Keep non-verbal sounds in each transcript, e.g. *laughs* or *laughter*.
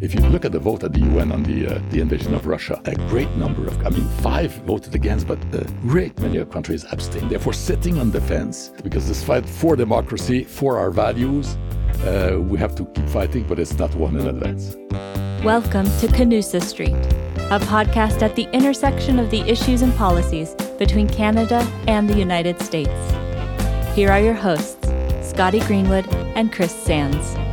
If you look at the vote at the UN on the uh, the invasion of Russia, a great number of, I mean, five voted against, but a great many countries abstained. Therefore, sitting on the fence because this fight for democracy, for our values, uh, we have to keep fighting, but it's not won in advance. Welcome to Canusa Street, a podcast at the intersection of the issues and policies between Canada and the United States. Here are your hosts, Scotty Greenwood and Chris Sands.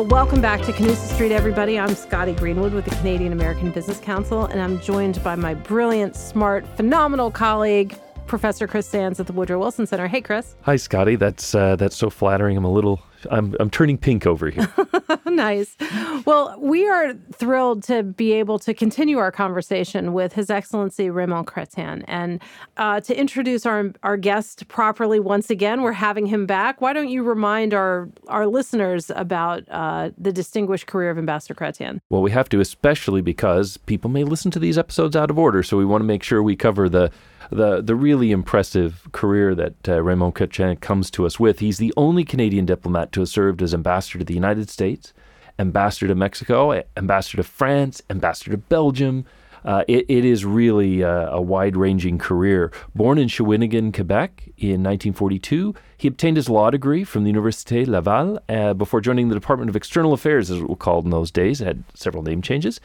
Well, welcome back to Canusa Street, everybody. I'm Scotty Greenwood with the Canadian American Business Council, and I'm joined by my brilliant, smart, phenomenal colleague, Professor Chris Sands at the Woodrow Wilson Center. Hey, Chris. Hi, Scotty. That's uh, that's so flattering. I'm a little, I'm I'm turning pink over here. *laughs* nice. Well, we are thrilled to be able to continue our conversation with His Excellency Raymond Chrétien. And uh, to introduce our our guest properly once again, we're having him back. Why don't you remind our our listeners about uh, the distinguished career of Ambassador Chrétien? Well, we have to, especially because people may listen to these episodes out of order. So we want to make sure we cover the the the really impressive career that uh, Raymond Chrétien comes to us with. He's the only Canadian diplomat to have served as ambassador to the United States, ambassador to Mexico, ambassador to France, ambassador to Belgium. Uh, it, it is really a, a wide ranging career. Born in Shawinigan, Quebec in 1942, he obtained his law degree from the Université Laval uh, before joining the Department of External Affairs, as it was called in those days. It had several name changes.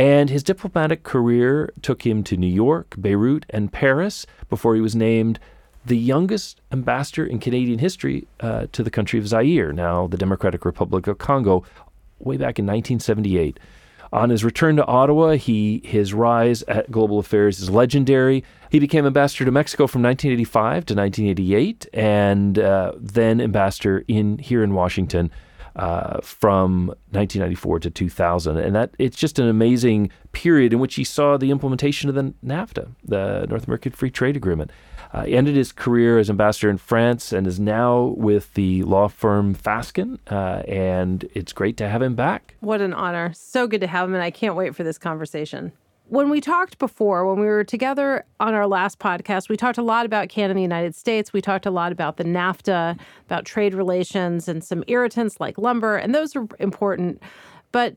And his diplomatic career took him to New York, Beirut, and Paris before he was named the youngest ambassador in Canadian history uh, to the country of Zaire, now the Democratic Republic of Congo, way back in 1978. On his return to Ottawa, he his rise at Global Affairs is legendary. He became ambassador to Mexico from 1985 to 1988, and uh, then ambassador in here in Washington uh, from 1994 to 2000, and that it's just an amazing period in which he saw the implementation of the NAFTA, the North American Free Trade Agreement. Uh, he ended his career as ambassador in France and is now with the law firm Fasken, uh, and it's great to have him back. What an honor! So good to have him, and I can't wait for this conversation when we talked before, when we were together on our last podcast, we talked a lot about Canada and the United States. We talked a lot about the NAFTA, about trade relations, and some irritants like lumber, and those are important. But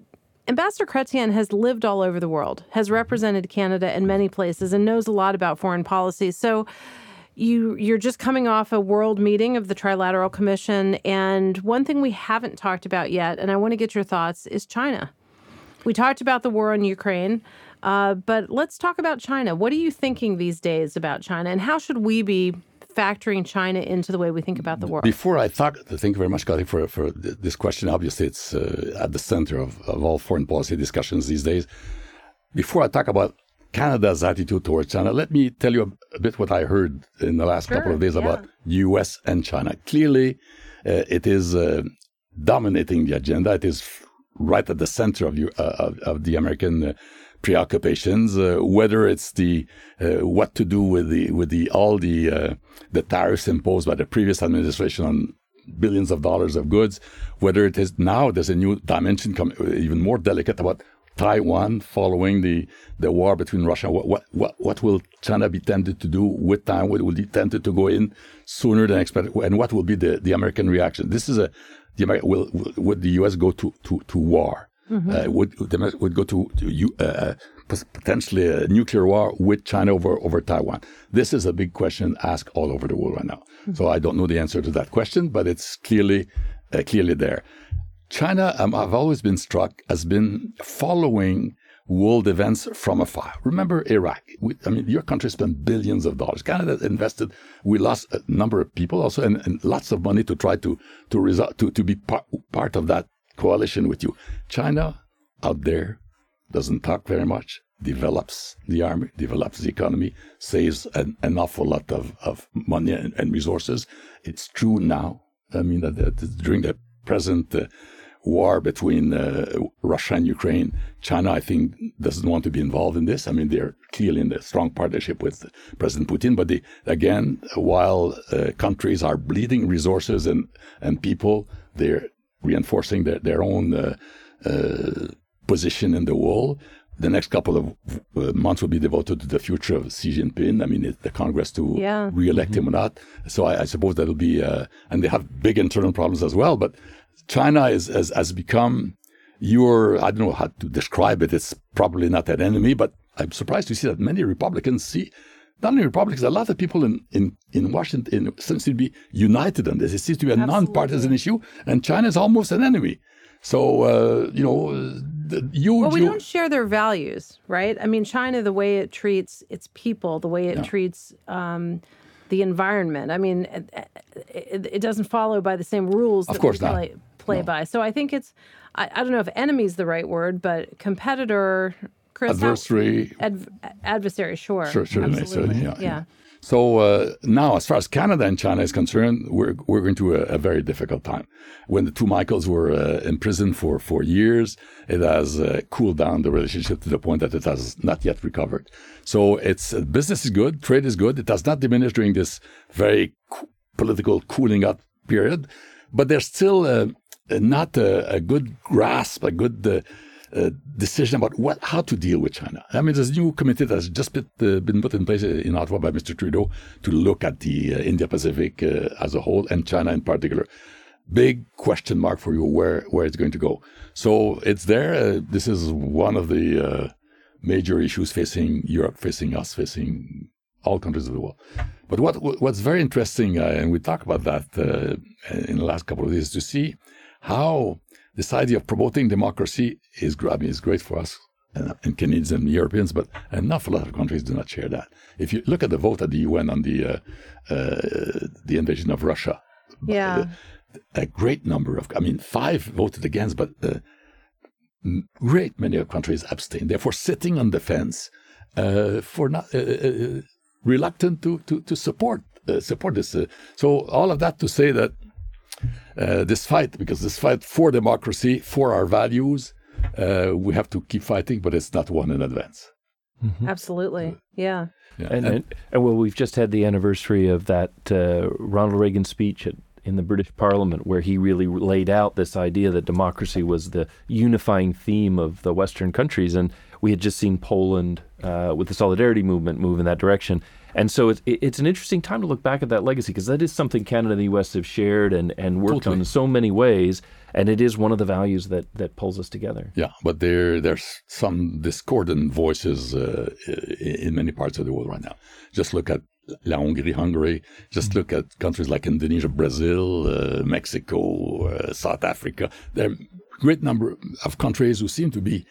Ambassador Chrétien has lived all over the world, has represented Canada in many places, and knows a lot about foreign policy. So you you're just coming off a world meeting of the Trilateral Commission, and one thing we haven't talked about yet, and I want to get your thoughts, is China. We talked about the war on Ukraine. Uh, but let's talk about China. What are you thinking these days about China, and how should we be factoring China into the way we think about the world? Before I talk, thank you very much, Kathy, for, for this question. Obviously, it's uh, at the center of, of all foreign policy discussions these days. Before I talk about Canada's attitude towards China, let me tell you a, a bit what I heard in the last sure, couple of days yeah. about U.S. and China. Clearly, uh, it is uh, dominating the agenda. It is right at the center of, you, uh, of, of the American uh, preoccupations, uh, whether it's the uh, what to do with the with the all the uh, the tariffs imposed by the previous administration on billions of dollars of goods, whether it is now there's a new dimension come, even more delicate about Taiwan following the the war between Russia. What what what, what will China be tempted to do with Taiwan? Will be tempted to go in sooner than expected? And what will be the, the American reaction? This is a the American, will, will would the U.S. go to to, to war? Mm-hmm. Uh, would would go to, to uh, uh potentially a nuclear war with China over over Taiwan? This is a big question asked all over the world right now. Mm-hmm. So I don't know the answer to that question, but it's clearly uh, clearly there. China, um, I've always been struck, has been following world events from afar. Remember Iraq? We, I mean, your country spent billions of dollars. Canada invested. We lost a number of people also, and, and lots of money to try to to result to to be par- part of that coalition with you. China out there doesn't talk very much, develops the army, develops the economy, saves an, an awful lot of, of money and, and, resources. It's true now. I mean, that, that during the present uh, war between uh, Russia and Ukraine, China, I think, doesn't want to be involved in this. I mean, they're clearly in a strong partnership with President Putin. But they, again, while uh, countries are bleeding resources and, and people, they're reinforcing their, their own uh, uh, position in the world. the next couple of uh, months will be devoted to the future of Xi Jinping. I mean, the Congress to Yeah. re-elect him or not. So I, I suppose that'll be, uh, and they have big internal problems as well. But China is, has, has become your, I don't know how to describe it. It's probably not an enemy, but I'm surprised to see that many Republicans see, not only Republicans, a lot of people in, in, in Washington in, seems to be united on this. It seems to be a non-partisan issue, and China is almost an enemy. So, uh, you know, the huge. Well, we you- don't share their values, right? I mean, China, the way it treats its people, the way it treats um, the environment. I mean, it, it, doesn't follow by the same rules Of that course we not. play, play by. So I think it's, I, I don't know if enemy is the right word, but competitor, Chris, adversary. adv- adversary, sure, Sure, certainly, absolutely. yeah, yeah. yeah. So uh, now, as far as Canada and China is concerned, we're we're going through a, a very difficult time. When the two Michaels were uh, in prison for four years, it has uh, cooled down the relationship to the point that it has not yet recovered. So it's uh, business is good, trade is good. It has not diminished during this very co- political cooling up period, but there's still uh, uh, not a, a good grasp, a good decision about what how to deal with China. I mean, there's a new committee that's just been, uh, been put in place in Ottawa by Mr. Trudeau to look at the uh, India Pacific uh, as a whole and China in particular. Big question mark for you where where it's going to go. So it's there. Uh, this is one of the uh, major issues facing Europe, facing us, facing all countries of the world. But what what's very interesting, and we talk about that in the last couple of days, to see how this idea of promoting democracy is, I mean, is great for us and, and Canadians and Europeans, but an awful lot of countries do not share that. If you look at the vote at the UN on the uh, uh, the invasion of Russia, Yeah. a great number of, I mean, five voted against, but a great many of countries abstained. Therefore, sitting on the fence uh, for not uh, uh, reluctant to to to support uh, support this. Uh, so all of that to say that uh, this fight, because this fight for democracy, for our values, uh, we have to keep fighting, but it's not won in advance. Absolutely. Yeah. Yeah. And, and, and well, we've just had the anniversary of that uh, Ronald Reagan speech at, in the British Parliament, where he really laid out this idea that democracy was the unifying theme of the Western countries. And we had just seen Poland uh, with the Solidarity movement move in that direction. And so it's, it's an interesting time to look back at that legacy because that is something Canada and the U.S. have shared and, and worked on in so many ways. And it is one of the values that, that pulls us together. Yeah, but there there's some discordant voices uh, in many parts of the world right now. Just look at La Hongrie, Hungary. Just look at countries like Indonesia, Brazil, uh, Mexico, uh, South Africa. There are a great number of countries who seem to be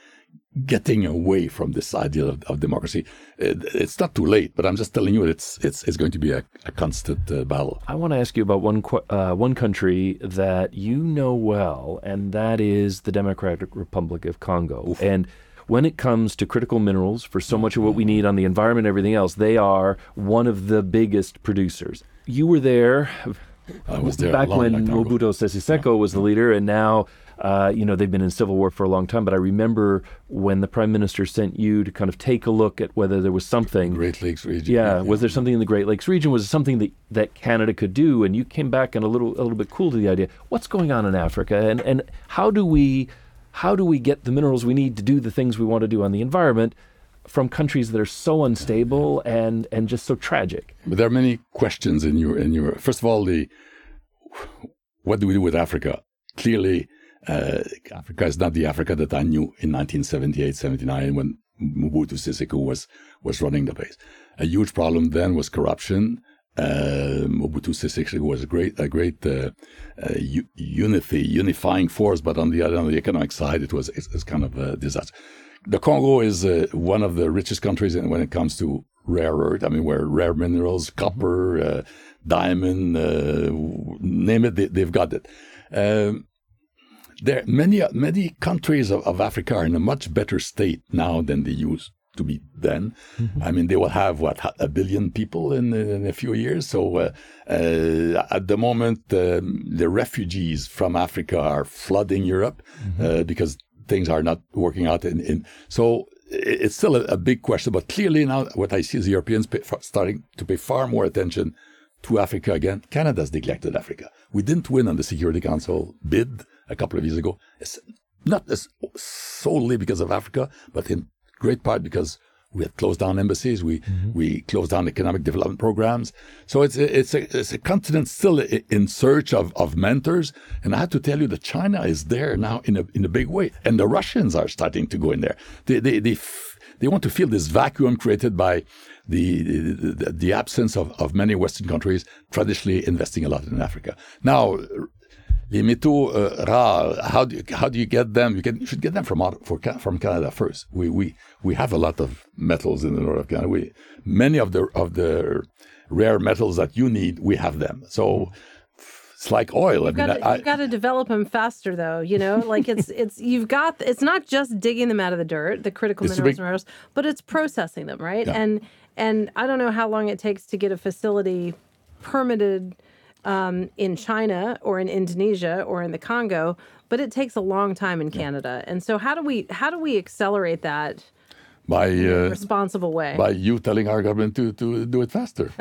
getting away from this idea of, of democracy. It, it's not too late, but I'm just telling you, it's it's it's going to be a, a constant uh, battle. I want to ask you about one uh, one country that you know well, and that is the Democratic Republic of Congo. And when it comes to critical minerals, for so much of what we need on the environment, and everything else, they are one of the biggest producers. You were there I was there back when. Mobutu Sese Seko was the leader, and now. Uh, you know they've been in civil war for a long time, but I remember when the prime minister sent you to kind of take a look at whether there was something Great Lakes region. yeah, was there something in the Great Lakes region? Was it something that, that Canada could do? And you came back and a little a little bit cool to the idea. What's going on in Africa, and and how do we how do we get the minerals we need to do the things we want to do on the environment from countries that are so unstable and and just so tragic? But there are many questions in your in your. First of all, the what do we do with Africa? Clearly, uh, Africa is not the Africa that I knew in 1978, 79 when Mobutu Sese Seko was was running the place. A huge problem then was corruption. Uh, Mobutu Sese Seko was a great a great uh, uh, unity unifying force, but on the on the economic side, it was it's, it's kind of a disaster. The Congo is uh, one of the richest countries in, when it comes to rare earth. I mean, where rare minerals, copper, uh, diamond, uh, name it, they, they've got it. Um, there, many many countries of, of Africa are in a much better state now than they used to be then. I mean, they will have what a billion people in, in a few years. So uh, uh, at the moment, um, the refugees from Africa are flooding Europe uh, because things are not working out. In, in so it's still a, a big question. But clearly now, what I see is Europeans pay, starting to pay far more attention to Africa again. Canada's neglected Africa. We didn't win on the Security Council bid a couple of years ago. It's not as solely because of Africa, but in great part because we had closed down embassies. We mm-hmm. we closed down economic development programs. So it's a, it's a it's a continent still in search of, of mentors. And I have to tell you that China is there now in a in a big way, and the Russians are starting to go in there. They they they, f- they want to fill this vacuum created by the the, the absence of, of many Western countries traditionally investing a lot in Africa. Now métaux uh, how do you, how do you get them? You, can, you should get them from out, for, from Canada first. We, we we have a lot of metals in the north of Canada. We, many of the of the rare metals that you need, we have them. So it's like oil. You've mean, got, to, I, to develop them faster, though. You know, *laughs* like it's it's you've got it's not just digging them out of the dirt, the critical minerals and minerals, but it's processing them, right? And and I don't know how long it takes to get a facility permitted um, in China or in Indonesia or in the Congo, but it takes a long time in Canada. And so, how do we how do we accelerate that by uh, responsible way? by you telling our government to to do it faster. *laughs*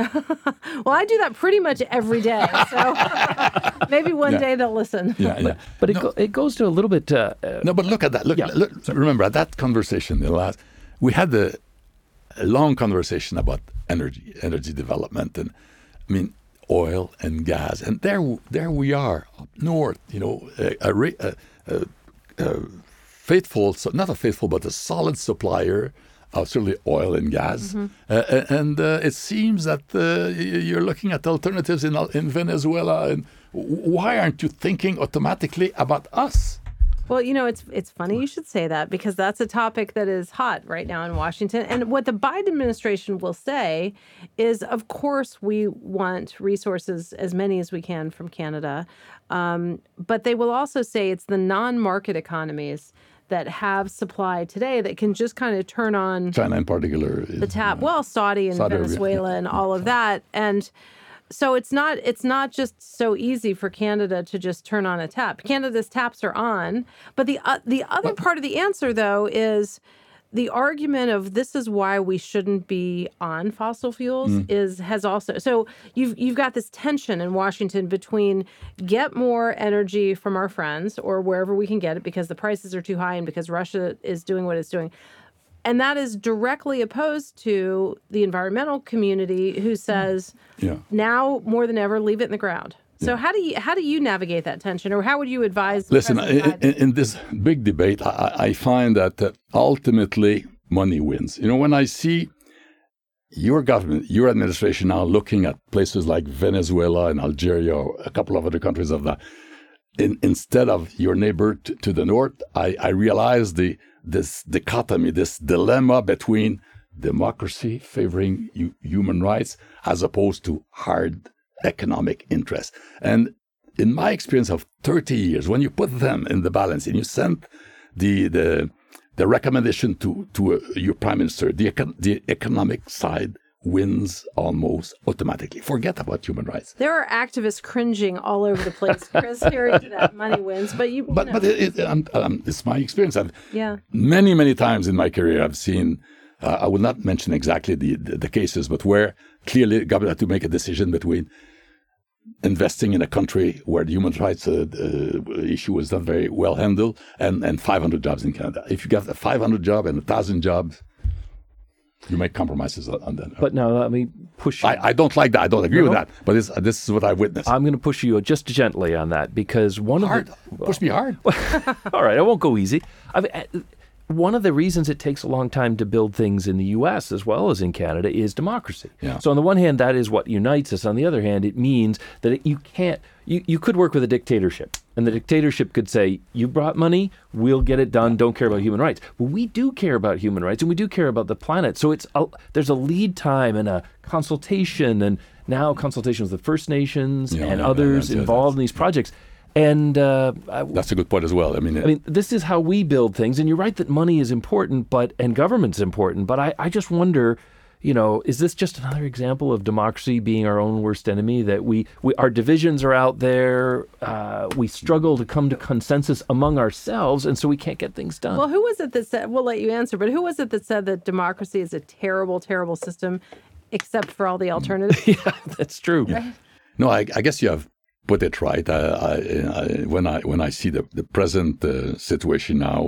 well, I do that pretty much every day, so *laughs* maybe one Yeah. day they'll listen. yeah, yeah. But it, go, it goes to a little bit. Uh, uh, No, but look at that. Look, Yeah. look remember at that conversation the last we had a, a long conversation about energy, energy development, and I mean oil and gas, and there there we are up north. You know, a, a, a, a, faithful, not a faithful, but a solid supplier of certainly oil and gas, uh, and uh, it seems that uh, you're looking at alternatives in in Venezuela. And why aren't you thinking automatically about us? Well, you know, it's it's funny you should say that because that's a topic that is hot right now in Washington. And what the Biden administration will say is, of course, we want resources as many as we can from Canada, um, but they will also say it's the non-market economies that have supply today that can just kind of turn on China in particular. The tap well saudi and Saudi Arabia, venezuela and all of that and so it's not it's not just so easy for canada to just turn on a tap canada's taps are on but the uh, the other part of the answer though is the argument of this is why we shouldn't be on fossil fuels Mm. is has also so you've you've got this tension in Washington between get more energy from our friends or wherever we can get it because the prices are too high and because Russia is doing what it's doing and that is directly opposed to the environmental community who says Yeah. now more than ever leave it in the ground so how do you how do you navigate that tension or how would you advise Listen, in, in, this big debate, I, I- I find that uh, ultimately money wins. You know, when I see your government, your administration now looking at places like Venezuela and Algeria, or a couple of other countries of that, in, instead of your neighbor t- to the north, I, I realize the this dichotomy, this dilemma between democracy favoring hu- human rights as opposed to hard economic interests. And in my experience of 30 years, when you put them in the balance and you send the the the recommendation to to uh, your prime minister, the econ- the economic side wins almost automatically. Forget about human rights. There are activists cringing all over the place, Chris, hearing *laughs* that money wins. But you, But you know, but it, it, um, um, it's my experience. I've, yeah, many many times in my career I've seen. Uh, I will not mention exactly the, the the cases, but where clearly government had to make a decision between investing in a country where the human rights uh, uh, issue was not very well handled and, and 500 jobs in Canada. If you got a 500 job and a thousand jobs, you make compromises on, that. but now let me push you. I, I don't like that. I don't agree with that. But this, this is what I witnessed. I'm going to push you just gently on that because one hard. of the Push me hard. *laughs* All right, I won't go easy. I mean, one of the reasons it takes a long time to build things in the U.S. as well as in Canada is democracy. Yeah. So on the one hand, that is what unites us. On the other hand, it means that it, you can't. You, you could work with a dictatorship, and the dictatorship could say, "You brought money, we'll get it done. Don't care about human rights." But we do care about human rights, and we do care about the planet. So it's a, there's a lead time and a consultation, and now consultation with the First Nations Yeah, and yeah, others involved in these projects. And uh, That's a good point as well. I mean, I mean, this is how we build things, and you're right that money is important, but and government's important. But I, I just wonder, you know, is this just another example of democracy being our own worst enemy? That we, we our divisions are out there, uh, we struggle to come to consensus among ourselves, and so we can't get things done. Well, who was it that said? We'll let you answer, but who was it that said that democracy is a terrible, terrible system, except for all the *laughs* alternatives? yeah, that's true. No, I, I guess you have put it right. I, I, I, when I when I see the the present uh, situation now,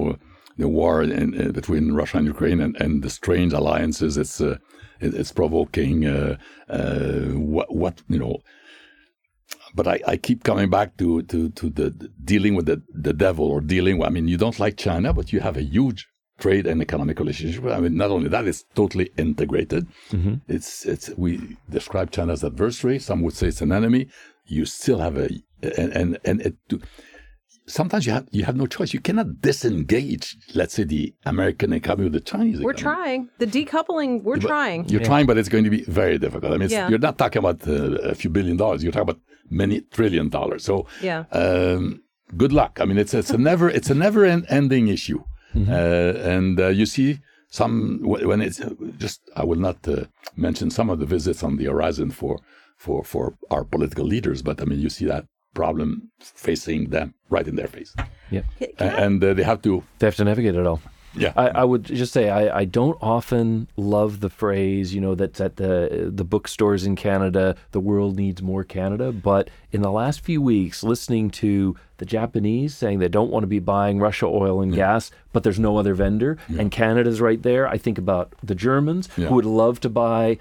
the war in, in, between Russia and Ukraine and, and the strange alliances it's uh, it, it's provoking. Uh, uh, what what you know. But I, I keep coming back to, to, to the, the dealing with the, the devil or dealing. with, I mean, you don't like China, but you have a huge trade and economic relationship. I mean, not only that, it's totally integrated. Mm-hmm. It's it's we describe China as adversary. Some would say it's an enemy. You still have a and and and it, sometimes you have you have no choice. You cannot disengage, let's say, the American economy with the Chinese. We're economy. trying the decoupling. We're But trying. You're trying, but it's going to be very difficult. I mean, it's, Yeah. you're not talking about uh, a few billion dollars. You're talking about many trillion dollars. So, Yeah. um, good luck. I mean, it's it's a never it's a never en- ending issue, uh, and uh, you see some when it's just. I will not uh, mention some of the visits on the horizon for for for our political leaders, but I mean, you see that problem facing them right in their face, Yeah. A- and uh, they have to. They have to navigate it all. Yeah. I, I would just say I, I don't often love the phrase, you know, that's at the the bookstores in Canada, the world needs more Canada. But in the last few weeks, listening to the Japanese saying they don't want to be buying Russia oil and gas, but there's no other vendor, and Canada's right there. I think about the Germans Yeah. who would love to buy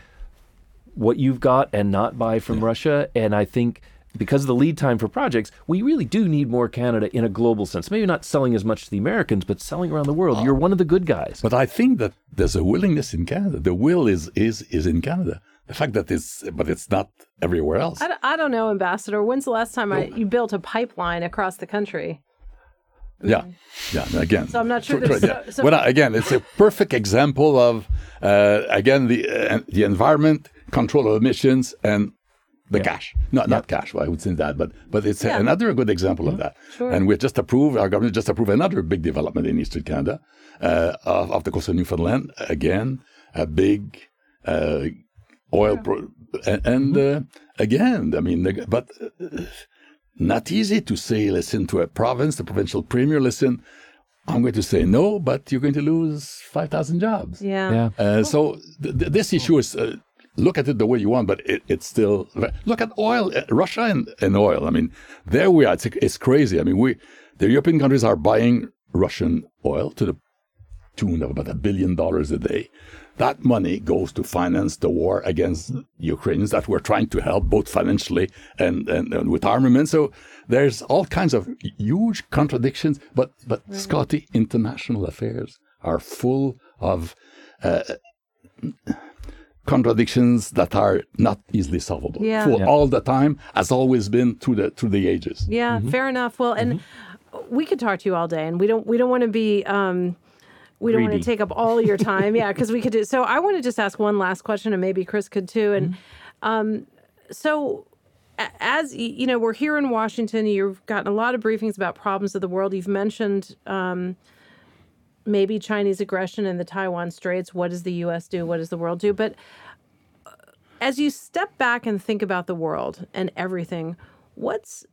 what you've got and not buy from Russia. And I think because of the lead time for projects, we really do need more Canada in a global sense. Maybe not selling as much to the Americans, but selling around the world. You're one of the good guys. But I think that there's a willingness in Canada. The will is is is in Canada. The fact that it's but it's not everywhere else. I, I don't know, Ambassador. When's the last time I, you built a pipeline across the country? Yeah, yeah. Again, So I'm not sure Tr- tr- yeah. so- so- Well, again, it's a perfect example of uh, again the uh, the environment, control of emissions, and the cash. Not not cash. Well, I would say that, but but it's Yeah. another good example of that. Sure. And we just approved. Our government just approved another big development in Eastern Canada, uh, off, off the coast of Newfoundland. Again, a big uh, oil, pro- and, and uh, again, I mean, the, but. Uh, not easy to say, listen to a province, the provincial premier, listen, I'm going to say no, but you're going to lose 5,000 jobs. Yeah. Yeah. Uh, so th- th- this issue is, uh, look at it the way you want, but it, it's still, look at oil, uh, Russia and, and oil. I mean, there we are. It's, it's crazy. I mean, we, the European countries are buying Russian oil to the tune of about a billion dollars a day. That money goes to finance the war against Ukrainians that we're trying to help both financially and, and, and with armament. So there's all kinds of huge contradictions. But but Scotty, international affairs are full of uh, contradictions that are not easily solvable. Yeah. Full Yeah. all the time, has always been through the through the ages. Yeah, fair enough. Well, and we could talk to you all day, and we don't we don't want to be um, we don't want to take up all your time. yeah, because we could do. So I want to just ask one last question, and maybe Chris could too. And um, so as you know, we're here in Washington. You've gotten a lot of briefings about problems of the world. You've mentioned. Um, Maybe Chinese aggression in the Taiwan Straits. What does the U.S. do? What does the world do? But uh, as you step back and think about the world and everything, what's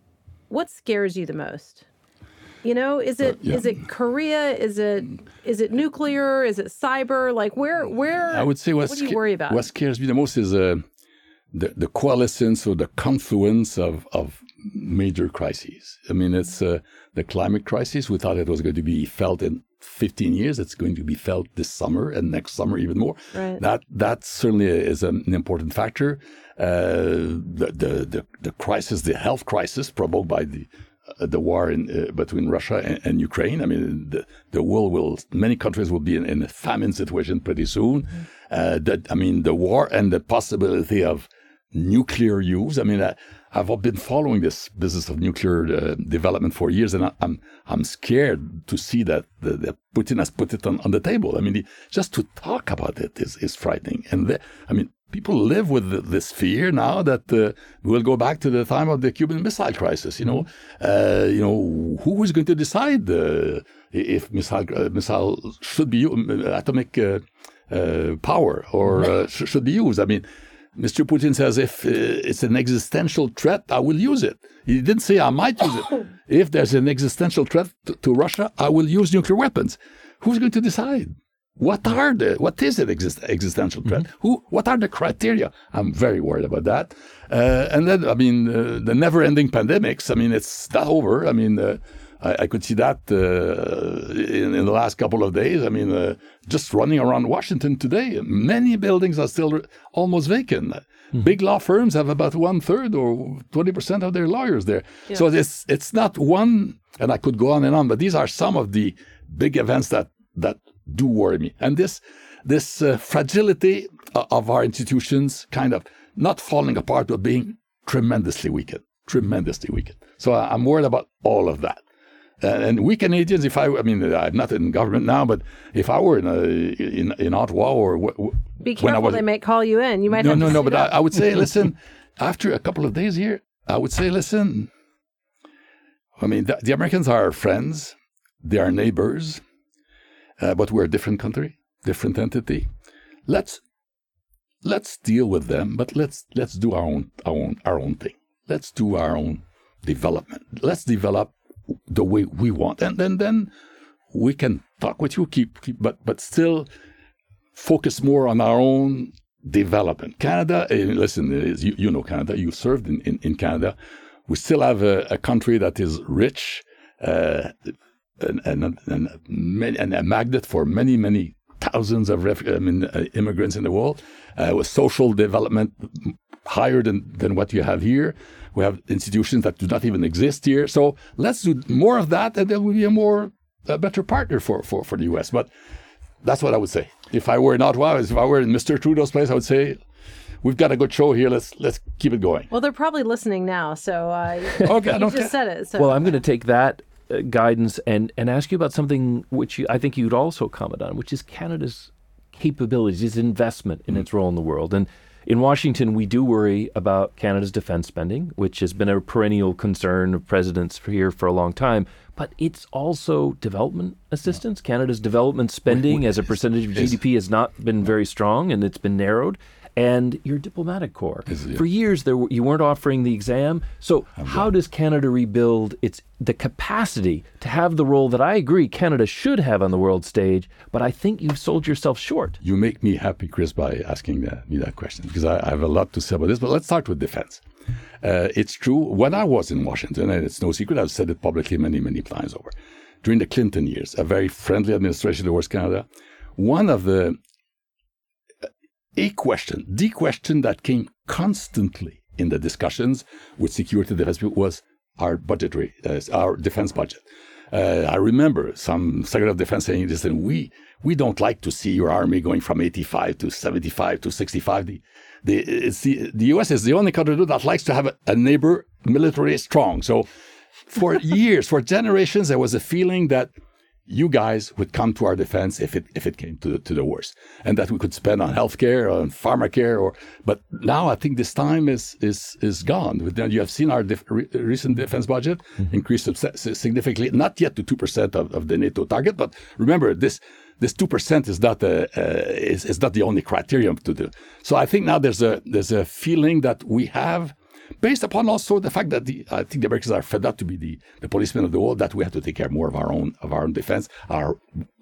what scares you the most? You know, is it is yeah. it Korea? Is it is it nuclear? Is it cyber? Like where where I would say what, what do you worry about? What scares me the most is uh, the the coalescence or the confluence of of major crises. I mean, it's uh, the climate crisis. We thought it was going to be felt in 15 years. It's going to be felt this summer and next summer even more. Right. That that certainly is an, an important factor. Uh, the, the the the crisis, the health crisis provoked by the uh, the war in, uh, between Russia and, and Ukraine. I mean, the, the world will, many countries will be in, in a famine situation pretty soon. Uh, that I mean, the war and the possibility of nuclear use. I mean, I, I've been following this business of nuclear uh, development for years, and I, I'm I'm scared to see that the, the Putin has put it on, on the table. I mean, the, just to talk about it is, is frightening. And the, I mean, people live with th- this fear now that uh, we'll go back to the time of the Cuban Missile Crisis. You know, uh, you know, who is going to decide uh, if missile uh, missile should be atomic uh, uh, power or uh, sh- should be used? I mean. Mr. Putin says if uh, it's an existential threat, I will use it. He didn't say I might use it. *coughs* if there's an existential threat to, to Russia, I will use nuclear weapons. Who's going to decide? What are the what is an exist, existential threat? Who what are the criteria? I'm very worried about that. Uh, and then I mean uh, the never-ending pandemics. I mean it's not over. I mean uh, I, I could see that uh, in, in, the last couple of days. I mean, uh, just running around Washington today, many buildings are still almost vacant. Mm-hmm. Big law firms have about one third or twenty percent of their lawyers there. Yeah. So it's it's not one, and I could go on and on, but these are some of the big events that that do worry me. And this this uh, fragility of our institutions, kind of not falling apart, but being tremendously weakened, tremendously weakened. So I'm worried about all of that. And we Canadians, if I, I mean, I'm not in government now, but if I were in a, in, in Ottawa or be careful, was, they might call you in. You might no, no, no. But I, I, would say, *laughs* listen, after a couple of days here, I would say, listen. I mean, the, the Americans are our friends, they are neighbors, uh, but we're a different country, different entity. Let's let's deal with them, but let's let's do our own our own our own thing. Let's do our own development. Let's develop the way we want, and then then we can talk with you, keep, keep but but still focus more on our own development. Canada, uh, listen, you, you, know Canada. You served in, in, in Canada. We still have a, a country that is rich. Uh, and, and, and, and, a magnet for many, many thousands of ref- I mean, uh, immigrants in the world, uh, with social development higher than, than what you have here. We have institutions that do not even exist here. So let's do more of that, and then we'll be a more a better partner for, for, for the U.S. But that's what I would say. If I were in Ottawa, if I were in Mr. Trudeau's place, I would say, we've got a good show here. Let's let's keep it going. Well, they're probably listening now, so uh, okay, *laughs* you just said it. So. Well, I'm going to take that uh, guidance and and ask you about something which you, I think you'd also comment on, which is Canada's capabilities, its investment in mm. its role in the world. And in Washington, we do worry about Canada's defense spending, which has been a perennial concern of presidents here for a long time. But it's also development assistance. Canada's development spending as a percentage of GDP has not been very strong, and it's been narrowed and your diplomatic corps. For years, there you weren't offering the exam. So, how does Canada rebuild its the capacity to have the role that I agree Canada should have on the world stage? But I think you've sold yourself short. You make me happy, Chris, by asking that, me that question because I, I, have a lot to say about this. But let's start with defense. Uh, it's true. When I was in Washington, and it's no secret, I've said it publicly many, many times over. During the Clinton years, a very friendly administration towards Canada, one of the a question, the question that came constantly in the discussions with security defense was our budgetary, uh, our defense budget. Uh, I remember some Secretary of Defense saying and we we don't like to see your army going from 85 to 75 to 65. The, the, the, the U.S. is the only country that likes to have a, a neighbor military strong. So for *laughs* years, for generations, there was a feeling that you guys would come to our defense if it if it came to the, to the worst, and that we could spend on healthcare, on pharma care, or. But now I think this time is is is gone. You have seen our def, re, recent defense budget mm-hmm. increase significantly, not yet to two percent of, of the NATO target, but remember this this two percent is not the uh, is, is not the only criterion to do. So I think now there's a there's a feeling that we have based upon also the fact that the, I think the Americans are fed up to be the, the policemen of the world, that we have to take care more of our own of our own defense, our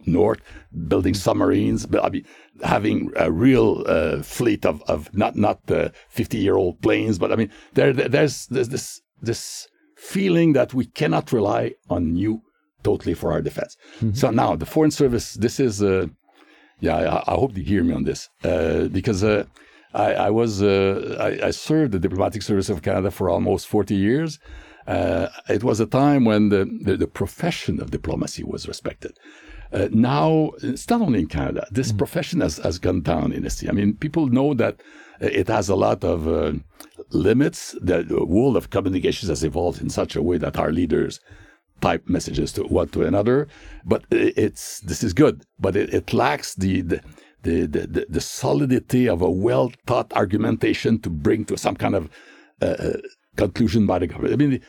north, building submarines, but, I mean, having a real uh, fleet of, of not not uh, 50 year old planes, but I mean there there's, there's this this feeling that we cannot rely on you totally for our defense. Mm-hmm. So now the Foreign Service, this is, uh, yeah, I, I, hope you hear me on this uh, because uh, I, I was uh, I, I, served the diplomatic service of Canada for almost 40 years. Uh, it was a time when the, the, the, profession of diplomacy was respected. Uh, now, it's not only in Canada, this mm-hmm. profession has, has gone down in esteem. I mean, people know that it has a lot of uh, limits. The, the world of communications has evolved in such a way that our leaders type messages to one to another. But it's this is good, but it, it lacks the, the the, the, the, solidity of a well thought argumentation to bring to some kind of uh, uh, conclusion by the government. I mean,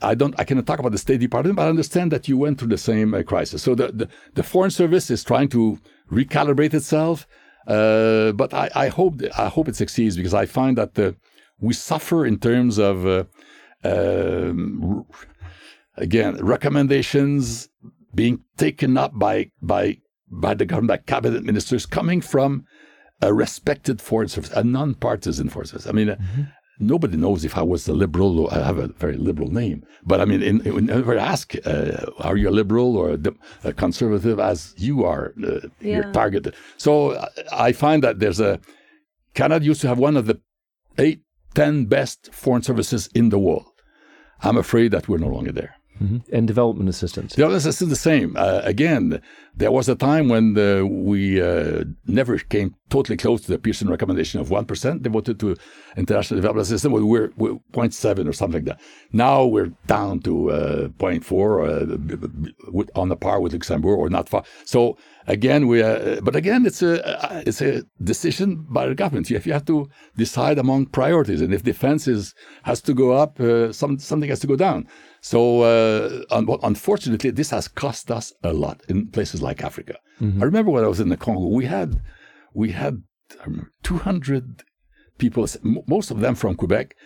I don't, I cannot talk about the State Department, but I understand that you went through the same uh, crisis. So the, the, the, Foreign Service is trying to recalibrate itself, uh, but I, I, hope I hope it succeeds because I find that uh, we suffer in terms of uh, um, again recommendations being taken up by by by the government, by cabinet ministers coming from a respected foreign service, a non-partisan foreign service. I mean, mm-hmm. nobody knows if I was a liberal or I have a very liberal name. But I mean, in, in, whenever I ask, uh, are you a liberal or a, a conservative, as you are, uh, Yeah. you're targeted. So I- I find that there's a Canada used to have one of the eight, ten best foreign services in the world. I'm afraid that we're no longer there. And development assistance. The others are still the same. Uh, again, there was a time when uh, we uh, never came totally close to the Pearson recommendation of 1% devoted to international development assistance. We We're, we're 0.7 or something like that. Now we're down to uh, 0.4 uh, on the par with Luxembourg or not far. So again, we, uh, but again, it's a, uh, it's a decision by the government. If you have to decide among priorities, and if defense is, has to go up, some, something has to go down. So, un- unfortunately, this has cost us a lot in places like Africa. Mm-hmm. I remember when I was in the Congo, we had we had um, I remember, 200 people, most of them from Quebec,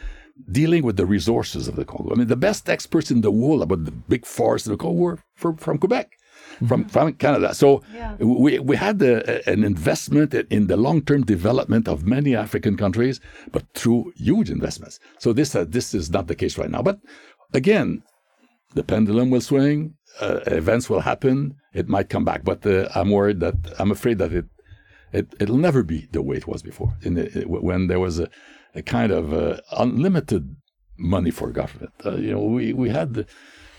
dealing with the resources of the Congo. I mean, the best experts in the world about the big forests of the Congo were from, from Quebec. Mm-hmm. From, from Canada. So we, we had a, an investment in the long term development of many African countries, but through huge investments. So this, uh, this is not the case right now. But again, the pendulum will swing, uh, events will happen, it might come back. But uh, I'm worried that I'm afraid that it, it it'll never be the way it was before. In the, it- when there was a, a kind of uh, unlimited money for government, uh, you know, we we had.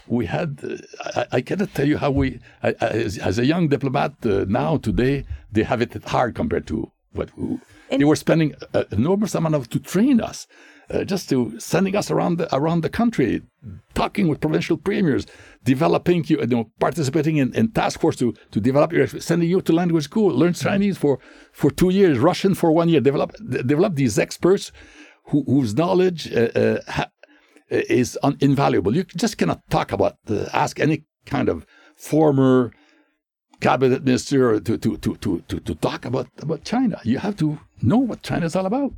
We had, uh, I, I cannot tell you how we, I, I, as, as a young diplomat uh, now, today, they have it hard compared to what we, they were spending an enormous amount of to train us, uh, just to sending us around the around the country, talking with provincial premiers, developing you, you know, participating in, in task force to to develop your, sending you to language school, learn Chinese for for two years, Russian for one year, develop develop these experts who, whose knowledge uh, uh, ha- is un- invaluable. You just cannot talk about uh, ask any kind of former cabinet minister to to, to, to, to to talk about about China. You have to know what China is all about.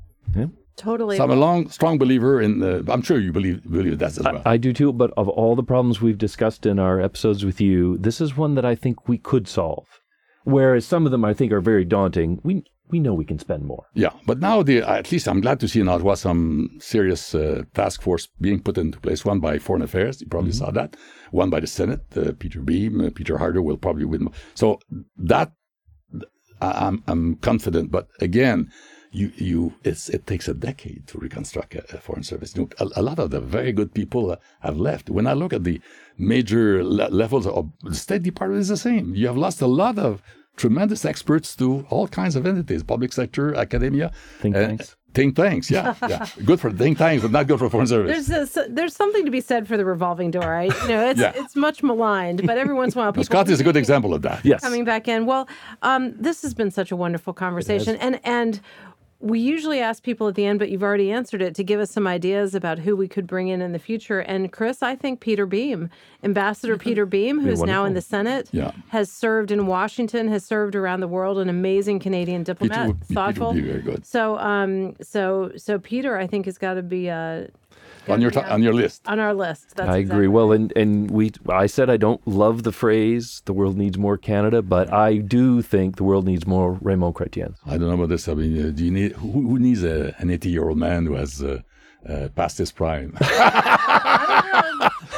Totally. So I'm a long, strong believer in. The, I'm sure you believe believe that as well. I do too, but of all the problems we've discussed in our episodes with you, this is one that I think we could solve. Whereas some of them I think are very daunting. We we know we can spend more. yeah, but now the at least I'm glad to see in Ottawa some serious uh, task force being put into place. One by Foreign Affairs, you probably saw that. One by the Senate, uh, Peter Boehm, uh, Peter Harder will probably win. So that I- I'm I'm confident. But again, you you it's it takes a decade to reconstruct a, a foreign service. You know, a, a lot of the very good people uh, have left. When I look at the major le- levels of the State Department, is the same. You have lost a lot of tremendous experts to all kinds of entities, public sector, academia, Think uh, tanks. Think tanks, yeah, yeah. *laughs* Good for think tanks, but not good for foreign service. There's a, there's something to be said for the revolving door. I, you know, it's Yeah. it's much maligned, but every once in a while, people Scott is a good *laughs* example of that. Yes. coming back in. Well, um, this has been such a wonderful conversation, and and we usually ask people at the end, but you've already answered it to give us some ideas about who we could bring in in the future. And Chris, I think Peter Boehm, Ambassador Peter Boehm, who's now in the Senate, Yeah. has served in Washington, has served around the world, an amazing Canadian diplomat, Peter thoughtful. be very good. So, um, so so Peter, I think has got to be uh, On your be on your list. on our list. That's I exactly agree. Well, and and we I said I don't love the phrase "the world needs more Canada," but I do think the world needs more Raymond Chrétien. I don't know about this. I mean, uh, do you need who, who needs a, an 80 year old man who has uh, uh, passed his prime? *laughs*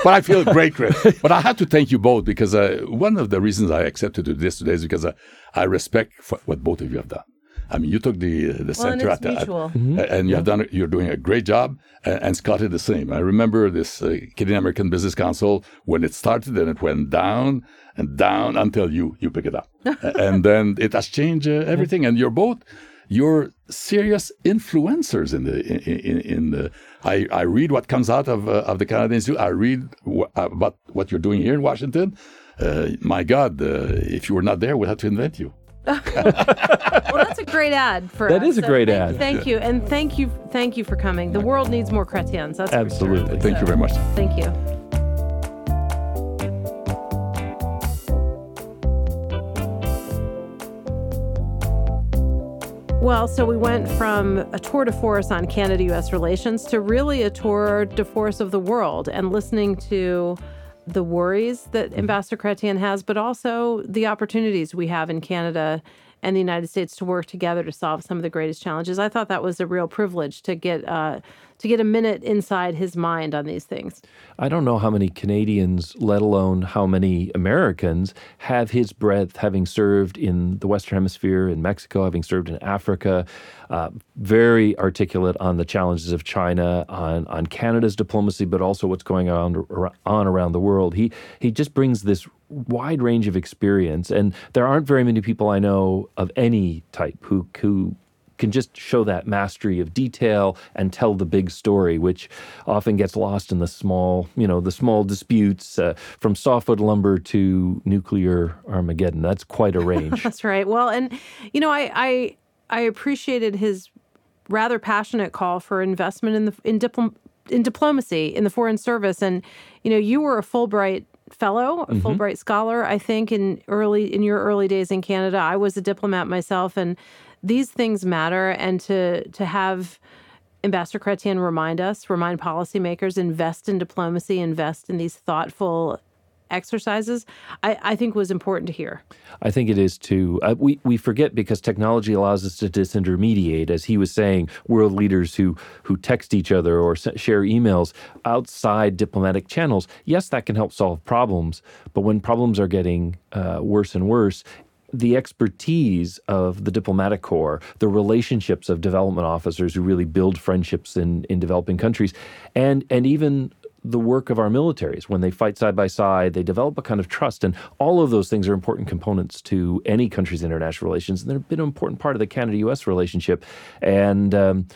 *laughs* but I feel great, Chris. But I have to thank you both because uh, one of the reasons I accepted to do this today is because I, I respect what both of you have done. I mean, you took the the Well, and center it's at the, at- mutual. and you have done you're doing a great job. And, and Scott did the same. I remember this uh, Canadian American Business Council when it started, and it went down and down until you you pick it up, *laughs* and then it has changed uh, everything. And you're both you're serious influencers in the in, in, in the. I, I read what comes out of uh, of the Canadian Institute. I read wh- about what you're doing here in Washington. Uh, my God, uh, if you were not there, we'd have to invent you. *laughs* Well, that's a great ad for That us. is a So great thank- ad. Thank you, and thank you, thank you for coming. The world needs more chrétiens. That's for sure. Absolutely. Thank you very much. Thank you. Well, so we went from a tour de force on Canada US relations to really a tour de force of the world and listening to the worries that Ambassador Chrétien has, but also the opportunities we have in Canada and the United States to work together to solve some of the greatest challenges. I thought that was a real privilege to get uh, to get a minute inside his mind on these things. I don't know how many Canadians, let alone how many Americans, have his breadth, having served in the Western Hemisphere, in Mexico, having served in Africa. Uh, very articulate on the challenges of China, on on Canada's diplomacy, but also what's going on on around the world. He he just brings this wide range of experience, and there aren't very many people I know of any type who who can just show that mastery of detail and tell the big story, which often gets lost in the small, you know, the small disputes uh, from softwood lumber to nuclear Armageddon. That's quite a range. *laughs* That's right. Well, and you know, I, I I appreciated his rather passionate call for investment in the in diplom in diplomacy in the foreign service, and you know, you were a Fulbright fellow, a mm-hmm. Fulbright scholar, I think in early in your early days in Canada. I was a diplomat myself and these things matter and to to have Ambassador Chrétien remind us, remind policymakers, invest in diplomacy, invest in these thoughtful exercises, I, I, think was important to hear. I think it is too. Uh, we, we forget because technology allows us to disintermediate, as he was saying, world leaders who, who text each other or share emails outside diplomatic channels. Yes, that can help solve problems, but when problems are getting uh, worse and worse, the expertise of the diplomatic corps, the relationships of development officers who really build friendships in, in developing countries, and and even the work of our militaries when they fight side by side, they develop a kind of trust, and all of those things are important components to any country's international relations, and they've been an important part of the Canada-U.S. relationship, and. Um,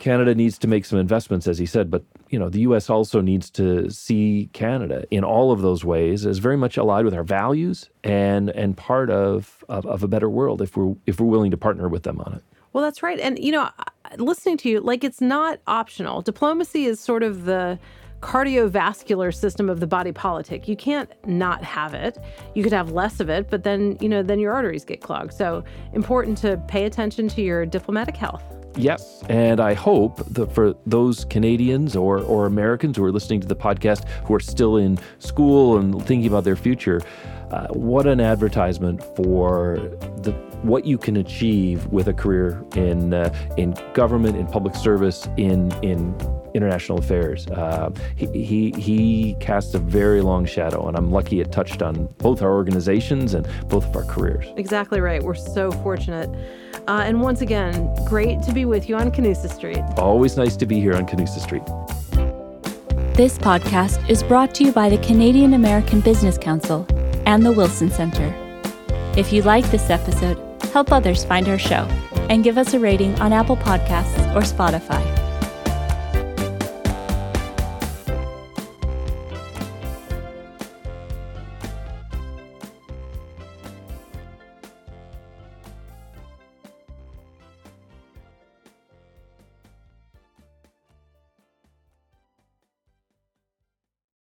Canada needs to make some investments, as he said, but you know the U.S. also needs to see Canada in all of those ways as very much allied with our values and and part of, of, of a better world if we're if we're willing to partner with them on it. Well, that's right, and you know, listening to you, like it's not optional. Diplomacy is sort of the cardiovascular system of the body politic. You can't not have it. You could have less of it, but then, you know, then your arteries get clogged. So, important to pay attention to your diplomatic health. Yes, and I hope that for those Canadians or, or Americans who are listening to the podcast who are still in school and thinking about their future, uh, what an advertisement for the what you can achieve with a career in uh, in government, in public service, in in international affairs. Uh, he, he, he casts a very long shadow, and I'm lucky it touched on both our organizations and both of our careers. Exactly right. We're so fortunate. Uh, and once again, great to be with you on Canusa Street. Always nice to be here on Canusa Street. This podcast is brought to you by the Canadian American Business Council and the Wilson Center. If you like this episode, help others find our show and give us a rating on Apple Podcasts or Spotify.